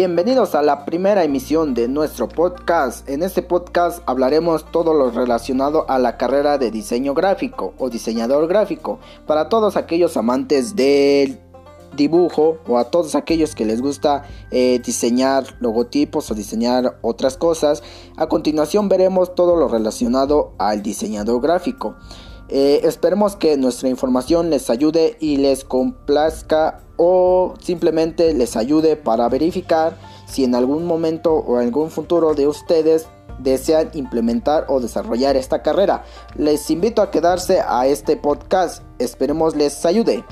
Bienvenidos a la primera emisión de nuestro podcast. En este podcast hablaremos todo lo relacionado a la carrera de diseño gráfico o diseñador gráfico para todos aquellos amantes del dibujo o a todos aquellos que les gusta eh, diseñar logotipos o diseñar otras cosas. A continuación veremos todo lo relacionado al diseñador gráfico. Eh, esperemos que nuestra información les ayude y les complazca o simplemente les ayude para verificar si en algún momento o algún futuro de ustedes desean implementar o desarrollar esta carrera. Les invito a quedarse a este podcast. Esperemos les ayude.